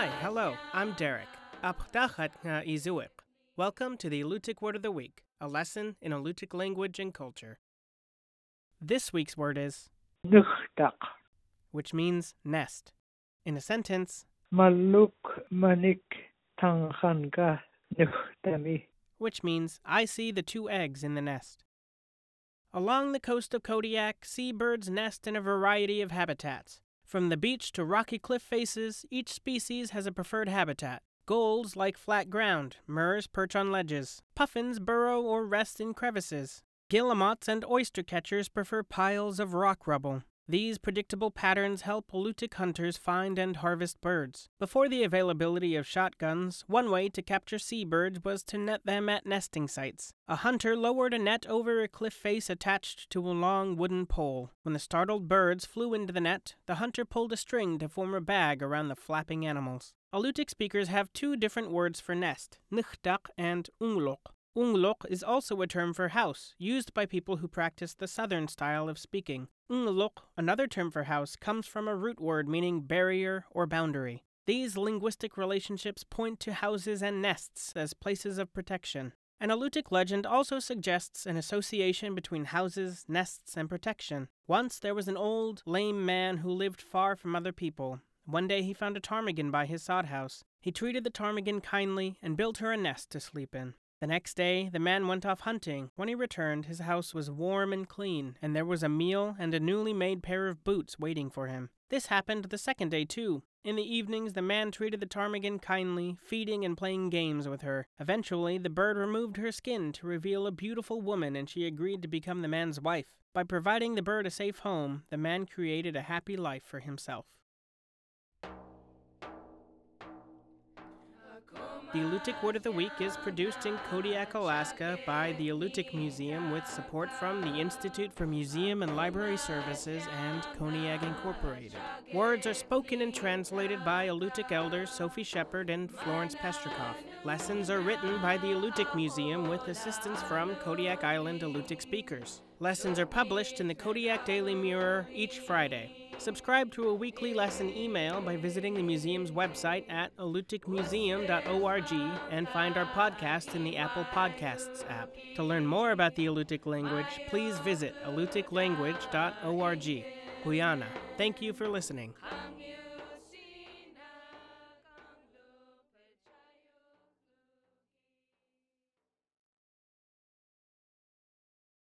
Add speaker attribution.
Speaker 1: Hi, hello, I'm Derek. Welcome to the Alutiiq Word of the Week, a lesson in Alutiiq language and culture. This week's word is, which means nest. In a sentence,
Speaker 2: Maluk manik
Speaker 1: which means, I see the two eggs in the nest. Along the coast of Kodiak, seabirds nest in a variety of habitats. From the beach to rocky cliff faces, each species has a preferred habitat. Gulls like flat ground, murres perch on ledges, puffins burrow or rest in crevices. Guillemots and oyster catchers prefer piles of rock rubble. These predictable patterns help Alutiiq hunters find and harvest birds. Before the availability of shotguns, one way to capture seabirds was to net them at nesting sites. A hunter lowered a net over a cliff face attached to a long wooden pole. When the startled birds flew into the net, the hunter pulled a string to form a bag around the flapping animals. Alutiiq speakers have two different words for nest, nukhtak and unglok. Unglok is also a term for house, used by people who practice the southern style of speaking. Unglok, another term for house, comes from a root word meaning barrier or boundary. These linguistic relationships point to houses and nests as places of protection. An Alutiiq legend also suggests an association between houses, nests, and protection. Once there was an old, lame man who lived far from other people. One day he found a ptarmigan by his sod house. He treated the ptarmigan kindly and built her a nest to sleep in. The next day, the man went off hunting. When he returned, his house was warm and clean, and there was a meal and a newly made pair of boots waiting for him. This happened the second day, too. In the evenings, the man treated the ptarmigan kindly, feeding and playing games with her. Eventually, the bird removed her skin to reveal a beautiful woman, and she agreed to become the man's wife. By providing the bird a safe home, the man created a happy life for himself. The Alutiiq Word of the Week is produced in Kodiak, Alaska by the Alutiiq Museum with support from the Institute for Museum and Library Services and Koniag Incorporated. Words are spoken and translated by Alutiiq elders Sophie Shepard and Florence Pestrikoff. Lessons are written by the Alutiiq Museum with assistance from Kodiak Island Alutiiq speakers. Lessons are published in the Kodiak Daily Mirror each Friday. Subscribe to a weekly lesson email by visiting the museum's website at alutiiqmuseum.org and find our podcast in the Apple Podcasts app. To learn more about the Alutiiq language, please visit alutiiqlanguage.org. Quyanaa. Thank you for listening.